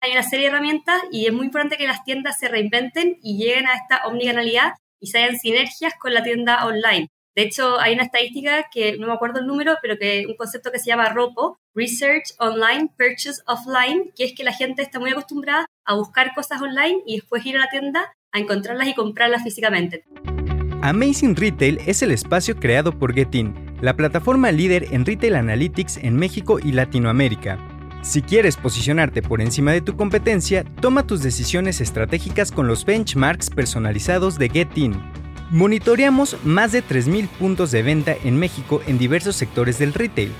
hay una serie de herramientas y es muy importante que las tiendas se reinventen y lleguen a esta omnicanalidad y se hagan sinergias con la tienda online. De hecho, hay una estadística que no me acuerdo el número, pero que un concepto que se llama ROPO, Research Online, Purchase Offline, que es que la gente está muy acostumbrada a buscar cosas online y después ir a la tienda a encontrarlas y comprarlas físicamente. Amazing Retail es el espacio creado por Getin, la plataforma líder en retail analytics en México y Latinoamérica. Si quieres posicionarte por encima de tu competencia, toma tus decisiones estratégicas con los benchmarks personalizados de Getin. Monitoreamos más de 3.000 puntos de venta en México en diversos sectores del retail.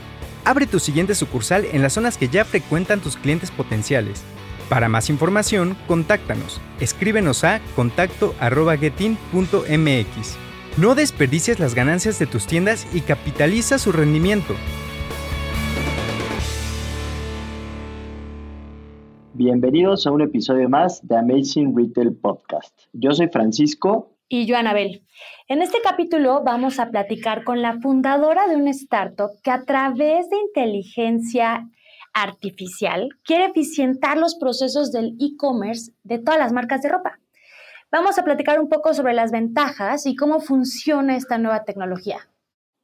Abre tu siguiente sucursal en las zonas que ya frecuentan tus clientes potenciales. Para más información, contáctanos. Escríbenos a contacto.getin.mx. No desperdicies las ganancias de tus tiendas y capitaliza su rendimiento. Bienvenidos a un episodio más de Amazing Retail Podcast. Yo soy Francisco. Y yo, Anabel. En este capítulo vamos a platicar con la fundadora de una startup que a través de inteligencia artificial quiere eficientar los procesos del e-commerce de todas las marcas de ropa. Vamos a platicar un poco sobre las ventajas y cómo funciona esta nueva tecnología.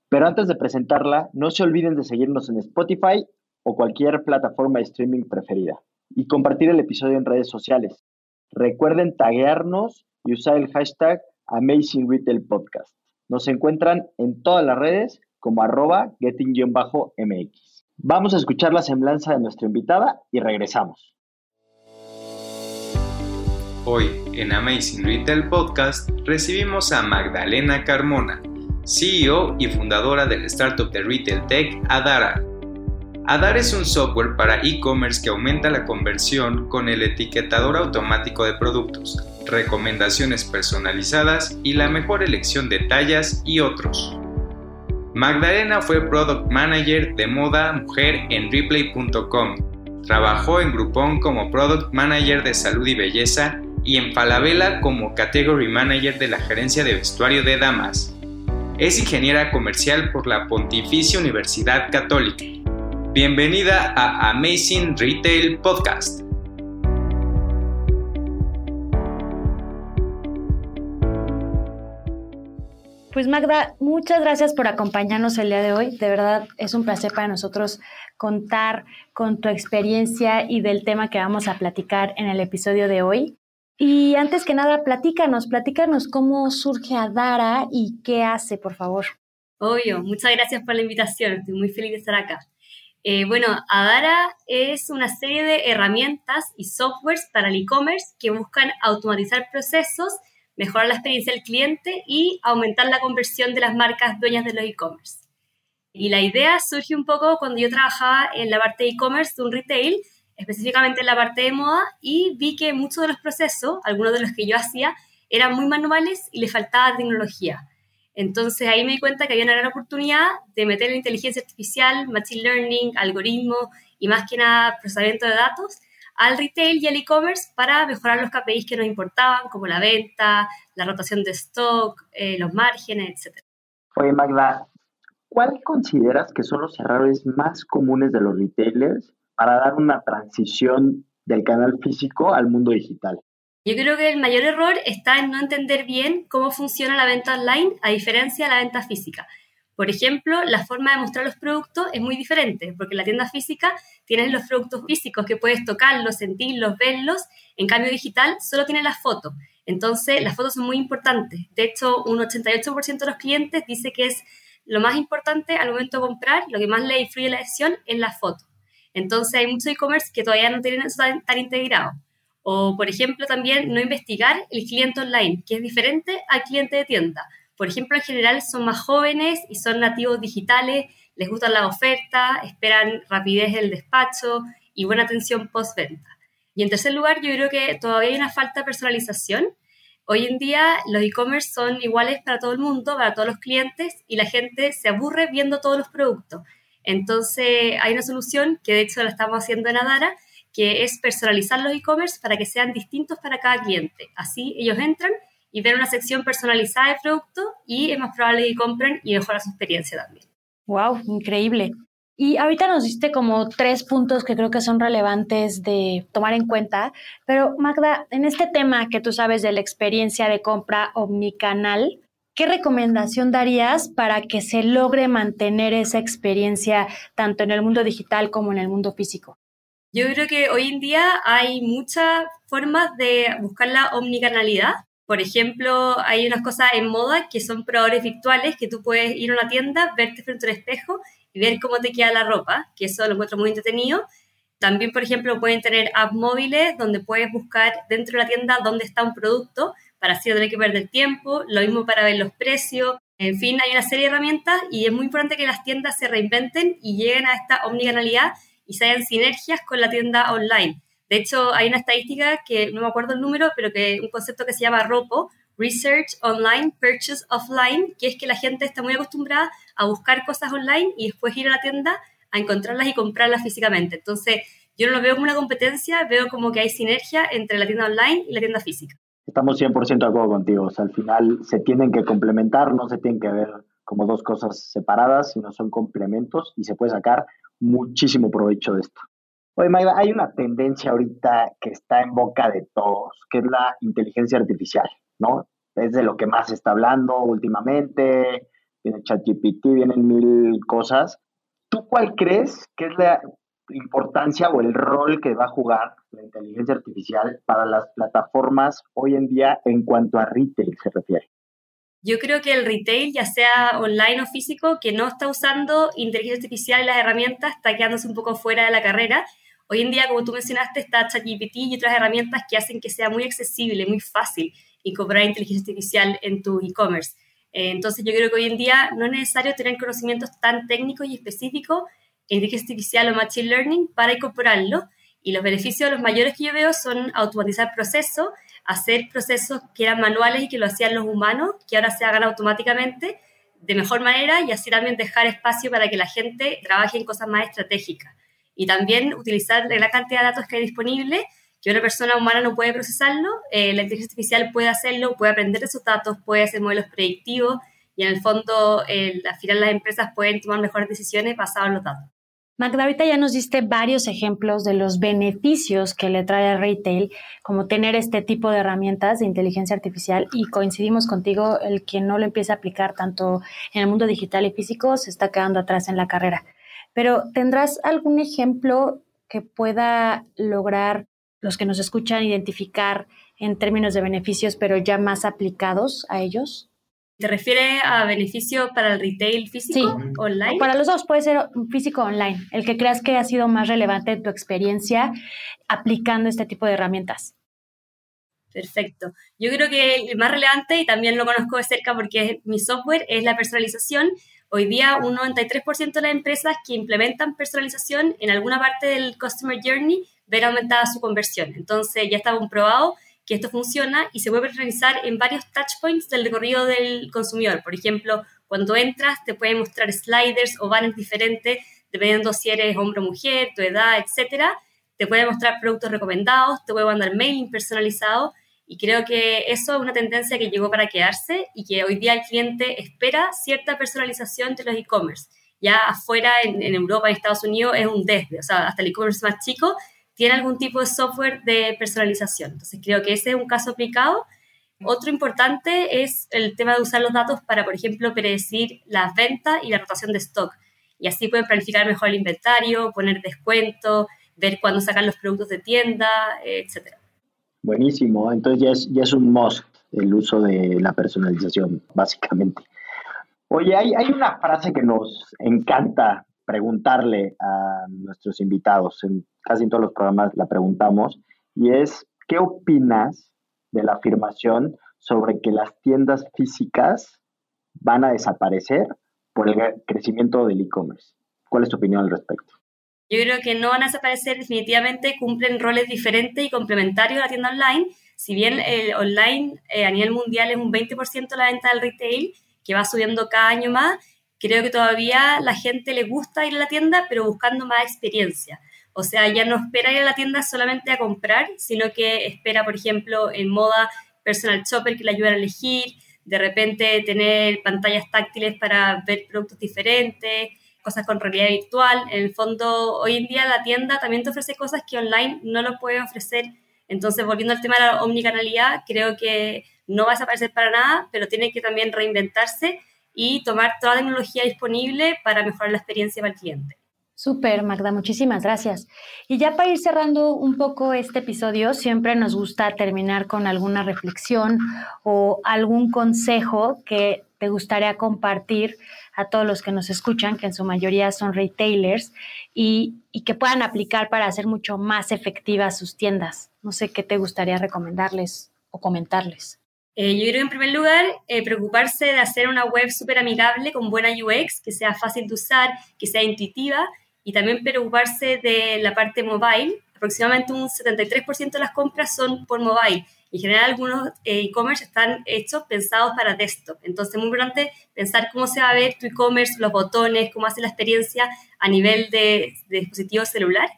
Pero antes de presentarla, no se olviden de seguirnos en Spotify o cualquier plataforma de streaming preferida y compartir el episodio en redes sociales. Recuerden taguearnos y usar el hashtag Amazing Retail Podcast. Nos encuentran en todas las redes como arroba getting-mx. Vamos a escuchar la semblanza de nuestra invitada y regresamos. Hoy en Amazing Retail Podcast recibimos a Magdalena Carmona, CEO y fundadora del startup de retail tech Adara Adar es un software para e-commerce que aumenta la conversión con el etiquetador automático de productos, recomendaciones personalizadas y la mejor elección de tallas y otros. Magdalena fue Product Manager de moda mujer en Replay.com. Trabajó en Groupon como Product Manager de salud y belleza y en Falabella como Category Manager de la gerencia de vestuario de damas. Es ingeniera comercial por la Pontificia Universidad Católica Bienvenida a Amazing Retail Podcast. Pues Magda, muchas gracias por acompañarnos el día de hoy. De verdad es un placer para nosotros contar con tu experiencia y del tema que vamos a platicar en el episodio de hoy. Y antes que nada, platícanos, platícanos cómo surge Adara y qué hace, por favor. Obvio, muchas gracias por la invitación. Estoy muy feliz de estar acá. Eh, bueno, Adara es una serie de herramientas y softwares para el e-commerce que buscan automatizar procesos, mejorar la experiencia del cliente y aumentar la conversión de las marcas dueñas de los e-commerce. Y la idea surge un poco cuando yo trabajaba en la parte de e-commerce de un retail, específicamente en la parte de moda, y vi que muchos de los procesos, algunos de los que yo hacía, eran muy manuales y le faltaba tecnología. Entonces ahí me di cuenta que había una gran oportunidad de meter la inteligencia artificial, machine learning, algoritmos y más que nada procesamiento de datos al retail y al e-commerce para mejorar los KPIs que nos importaban, como la venta, la rotación de stock, eh, los márgenes, etc. Oye, Magda, ¿cuál consideras que son los errores más comunes de los retailers para dar una transición del canal físico al mundo digital? Yo creo que el mayor error está en no entender bien cómo funciona la venta online a diferencia de la venta física. Por ejemplo, la forma de mostrar los productos es muy diferente, porque en la tienda física tienes los productos físicos que puedes tocarlos, sentirlos, verlos, en cambio digital solo tienes las fotos. Entonces, las fotos son muy importantes. De hecho, un 88% de los clientes dice que es lo más importante al momento de comprar, lo que más le influye la decisión es la foto. Entonces, hay muchos e-commerce que todavía no tienen eso tan integrado. O, por ejemplo, también no investigar el cliente online, que es diferente al cliente de tienda. Por ejemplo, en general son más jóvenes y son nativos digitales, les gustan la oferta, esperan rapidez del despacho y buena atención postventa. Y en tercer lugar, yo creo que todavía hay una falta de personalización. Hoy en día los e-commerce son iguales para todo el mundo, para todos los clientes, y la gente se aburre viendo todos los productos. Entonces hay una solución que de hecho la estamos haciendo en Adara, que es personalizar los e-commerce para que sean distintos para cada cliente. Así ellos entran y ven una sección personalizada de producto y es más probable que compren y mejora su experiencia también. ¡Wow! Increíble. Y ahorita nos diste como tres puntos que creo que son relevantes de tomar en cuenta, pero Magda, en este tema que tú sabes de la experiencia de compra omnicanal, ¿qué recomendación darías para que se logre mantener esa experiencia tanto en el mundo digital como en el mundo físico? Yo creo que hoy en día hay muchas formas de buscar la omnicanalidad. Por ejemplo, hay unas cosas en moda que son probadores virtuales que tú puedes ir a una tienda, verte frente a un espejo y ver cómo te queda la ropa, que eso lo encuentro muy entretenido. También, por ejemplo, pueden tener apps móviles donde puedes buscar dentro de la tienda dónde está un producto para así no tener que perder tiempo. Lo mismo para ver los precios. En fin, hay una serie de herramientas y es muy importante que las tiendas se reinventen y lleguen a esta omnicanalidad y se hagan sinergias con la tienda online. De hecho, hay una estadística que no me acuerdo el número, pero que un concepto que se llama ROPO, Research Online, Purchase Offline, que es que la gente está muy acostumbrada a buscar cosas online y después ir a la tienda a encontrarlas y comprarlas físicamente. Entonces, yo no lo veo como una competencia, veo como que hay sinergia entre la tienda online y la tienda física. Estamos 100% de acuerdo contigo. Al final se tienen que complementar, no se tienen que ver como dos cosas separadas, sino son complementos y se puede sacar muchísimo provecho de esto. Oye, Magda, hay una tendencia ahorita que está en boca de todos, que es la inteligencia artificial. ¿no? Es de lo que más se está hablando últimamente, viene ChatGPT, vienen mil cosas. ¿Tú cuál crees que es la importancia o el rol que va a jugar la inteligencia artificial para las plataformas hoy en día en cuanto a retail se refiere? Yo creo que el retail, ya sea online o físico, que no está usando inteligencia artificial y las herramientas, está quedándose un poco fuera de la carrera. Hoy en día, como tú mencionaste, está ChatGPT y otras herramientas que hacen que sea muy accesible, muy fácil incorporar inteligencia artificial en tu e-commerce. Eh, entonces yo creo que hoy en día no es necesario tener conocimientos tan técnicos y específicos en inteligencia artificial o machine learning para incorporarlo. Y los beneficios los mayores que yo veo son automatizar procesos, hacer procesos que eran manuales y que lo hacían los humanos, que ahora se hagan automáticamente de mejor manera y así también dejar espacio para que la gente trabaje en cosas más estratégicas. Y también utilizar la cantidad de datos que hay disponibles que una persona humana no puede procesarlo, eh, la inteligencia artificial puede hacerlo, puede aprender de esos datos, puede hacer modelos predictivos y en el fondo, al final las empresas pueden tomar mejores decisiones basadas en los datos. Magda, ya nos diste varios ejemplos de los beneficios que le trae al retail, como tener este tipo de herramientas de inteligencia artificial y coincidimos contigo, el que no lo empieza a aplicar tanto en el mundo digital y físico se está quedando atrás en la carrera. Pero ¿tendrás algún ejemplo que pueda lograr los que nos escuchan identificar en términos de beneficios, pero ya más aplicados a ellos? ¿Te refieres a beneficio para el retail físico sí. online? Para los dos puede ser físico online, el que creas que ha sido más relevante en tu experiencia aplicando este tipo de herramientas. Perfecto. Yo creo que el más relevante, y también lo conozco de cerca porque es mi software, es la personalización. Hoy día un 93% de las empresas que implementan personalización en alguna parte del Customer Journey ver aumentada su conversión. Entonces ya está comprobado que esto funciona y se puede realizar en varios touchpoints del recorrido del consumidor. Por ejemplo, cuando entras te puede mostrar sliders o banners diferentes dependiendo si eres hombre o mujer, tu edad, etcétera. Te puede mostrar productos recomendados, te puede mandar mailing personalizado y creo que eso es una tendencia que llegó para quedarse y que hoy día el cliente espera cierta personalización de los e-commerce. Ya afuera, en, en Europa y Estados Unidos, es un desde, o sea, hasta el e-commerce más chico tiene algún tipo de software de personalización. Entonces creo que ese es un caso aplicado. Otro importante es el tema de usar los datos para, por ejemplo, predecir las ventas y la rotación de stock. Y así pueden planificar mejor el inventario, poner descuento, ver cuándo sacan los productos de tienda, etc. Buenísimo. Entonces ya es, ya es un must el uso de la personalización, básicamente. Oye, hay, hay una frase que nos encanta preguntarle a nuestros invitados en casi en todos los programas la preguntamos, y es, ¿qué opinas de la afirmación sobre que las tiendas físicas van a desaparecer por el crecimiento del e-commerce? ¿Cuál es tu opinión al respecto? Yo creo que no van a desaparecer, definitivamente cumplen roles diferentes y complementarios a la tienda online. Si bien el online eh, a nivel mundial es un 20% de la venta del retail, que va subiendo cada año más, creo que todavía la gente le gusta ir a la tienda, pero buscando más experiencia. O sea, ya no espera ir a la tienda solamente a comprar, sino que espera, por ejemplo, en moda personal shopper que le ayude a elegir, de repente tener pantallas táctiles para ver productos diferentes, cosas con realidad virtual. En el fondo, hoy en día la tienda también te ofrece cosas que online no lo puede ofrecer. Entonces, volviendo al tema de la omnicanalidad, creo que no va a desaparecer para nada, pero tiene que también reinventarse y tomar toda la tecnología disponible para mejorar la experiencia para el cliente. Súper, Magda, muchísimas gracias. Y ya para ir cerrando un poco este episodio, siempre nos gusta terminar con alguna reflexión o algún consejo que te gustaría compartir a todos los que nos escuchan, que en su mayoría son retailers, y, y que puedan aplicar para hacer mucho más efectivas sus tiendas. No sé qué te gustaría recomendarles o comentarles. Eh, yo creo en primer lugar eh, preocuparse de hacer una web súper amigable con buena UX, que sea fácil de usar, que sea intuitiva y también preocuparse de la parte mobile. Aproximadamente un 73% de las compras son por mobile. En general, algunos eh, e-commerce están hechos pensados para desktop. Entonces, es muy importante pensar cómo se va a ver tu e-commerce, los botones, cómo hace la experiencia a nivel de, dispositivo celular.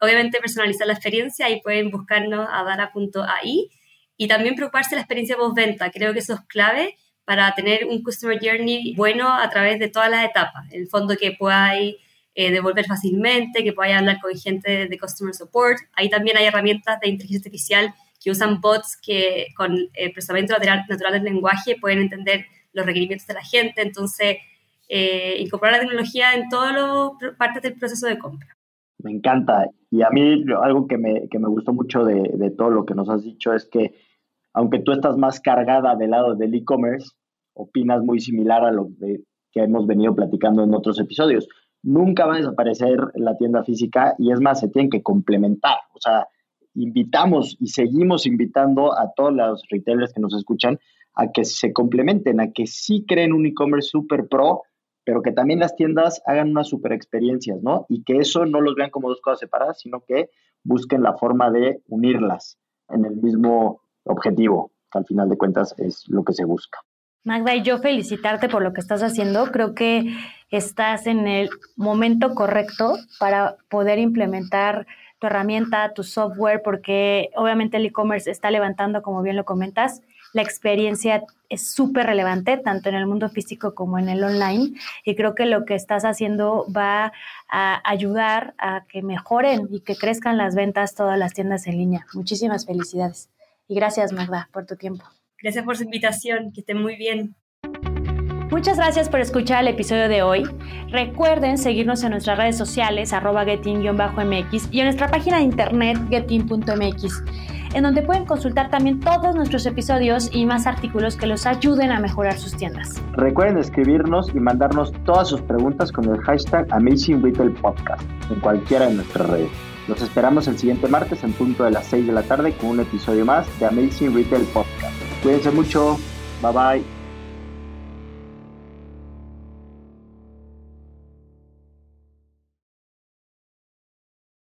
Obviamente, personalizar la experiencia y pueden buscarnos a dara.ai. Y también preocuparse de la experiencia postventa. Creo que eso es clave para tener un customer journey bueno a través de todas las etapas. En el fondo, que podáis eh, devolver fácilmente, que podáis hablar con gente de Customer Support. Ahí también hay herramientas de inteligencia artificial que usan bots que con el procesamiento natural, del lenguaje pueden entender los requerimientos de la gente. Entonces, eh, incorporar la tecnología en todas las partes del proceso de compra. Me encanta. Y a mí algo que me, que me gustó mucho de, de, todo lo que nos has dicho es que aunque tú estás más cargada del lado del e-commerce, opinas muy similar a lo que hemos venido platicando en otros episodios nunca va a desaparecer la tienda física y es más, se tienen que complementar. O sea, invitamos y seguimos invitando a todos los retailers que nos escuchan a que se complementen, a que sí creen un e-commerce super pro, pero que también las tiendas hagan unas super experiencias, ¿no? Y que eso no los vean como dos cosas separadas, sino que busquen la forma de unirlas en el mismo objetivo, que al final de cuentas es lo que se busca. Magda, y yo felicitarte por lo que estás haciendo. Creo que estás en el momento correcto para poder implementar tu herramienta, tu software, porque obviamente el e-commerce está levantando, como bien lo comentas. La experiencia es súper relevante, tanto en el mundo físico como en el online. Y creo que lo que estás haciendo va a ayudar a que mejoren y que crezcan las ventas todas las tiendas en línea. Muchísimas felicidades. Y gracias, Magda, por tu tiempo. Gracias por su invitación, que estén muy bien. Muchas gracias por escuchar el episodio de hoy. Recuerden seguirnos en nuestras redes sociales, arroba getin-mx y en nuestra página de internet getin.mx, en donde pueden consultar también todos nuestros episodios y más artículos que los ayuden a mejorar sus tiendas. Recuerden escribirnos y mandarnos todas sus preguntas con el hashtag Amazing Retail Podcast en cualquiera de nuestras redes. Los esperamos el siguiente martes en punto de las 6 de la tarde con un episodio más de Amazing Retail Podcast. Cuídense mucho. Bye bye.